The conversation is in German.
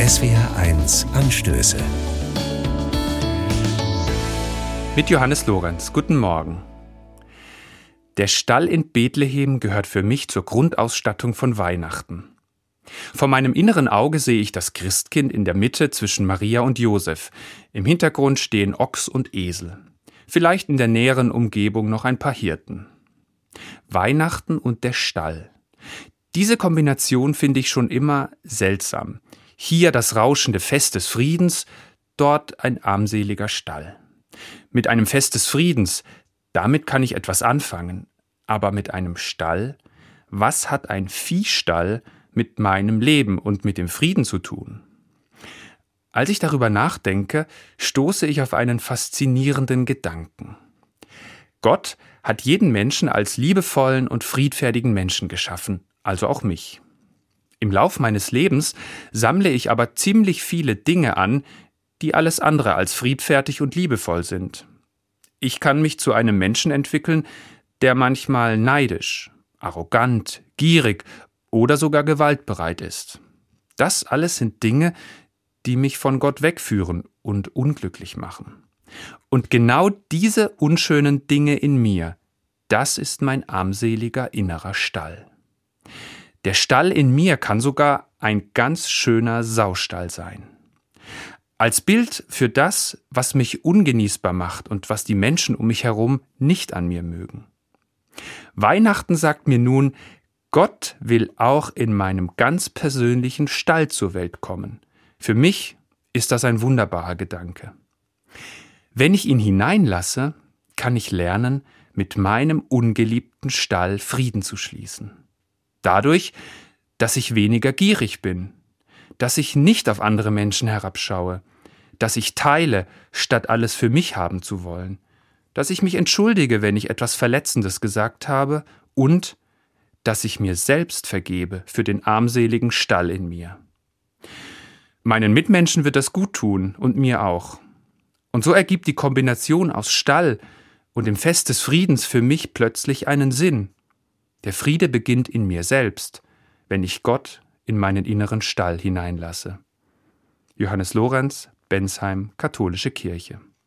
SWR1 Anstöße. Mit Johannes Lorenz. Guten Morgen. Der Stall in Bethlehem gehört für mich zur Grundausstattung von Weihnachten. Vor meinem inneren Auge sehe ich das Christkind in der Mitte zwischen Maria und Josef. Im Hintergrund stehen Ochs und Esel. Vielleicht in der näheren Umgebung noch ein paar Hirten. Weihnachten und der Stall. Diese Kombination finde ich schon immer seltsam. Hier das rauschende Fest des Friedens, dort ein armseliger Stall. Mit einem Fest des Friedens, damit kann ich etwas anfangen, aber mit einem Stall, was hat ein Viehstall mit meinem Leben und mit dem Frieden zu tun? Als ich darüber nachdenke, stoße ich auf einen faszinierenden Gedanken. Gott hat jeden Menschen als liebevollen und friedfertigen Menschen geschaffen, also auch mich. Im Lauf meines Lebens sammle ich aber ziemlich viele Dinge an, die alles andere als friedfertig und liebevoll sind. Ich kann mich zu einem Menschen entwickeln, der manchmal neidisch, arrogant, gierig oder sogar gewaltbereit ist. Das alles sind Dinge, die mich von Gott wegführen und unglücklich machen. Und genau diese unschönen Dinge in mir, das ist mein armseliger innerer Stall. Der Stall in mir kann sogar ein ganz schöner Saustall sein. Als Bild für das, was mich ungenießbar macht und was die Menschen um mich herum nicht an mir mögen. Weihnachten sagt mir nun, Gott will auch in meinem ganz persönlichen Stall zur Welt kommen. Für mich ist das ein wunderbarer Gedanke. Wenn ich ihn hineinlasse, kann ich lernen, mit meinem ungeliebten Stall Frieden zu schließen. Dadurch, dass ich weniger gierig bin, dass ich nicht auf andere Menschen herabschaue, dass ich teile, statt alles für mich haben zu wollen, dass ich mich entschuldige, wenn ich etwas Verletzendes gesagt habe und dass ich mir selbst vergebe für den armseligen Stall in mir. Meinen Mitmenschen wird das gut tun und mir auch. Und so ergibt die Kombination aus Stall und dem Fest des Friedens für mich plötzlich einen Sinn. Der Friede beginnt in mir selbst, wenn ich Gott in meinen inneren Stall hineinlasse. Johannes Lorenz, Bensheim, Katholische Kirche.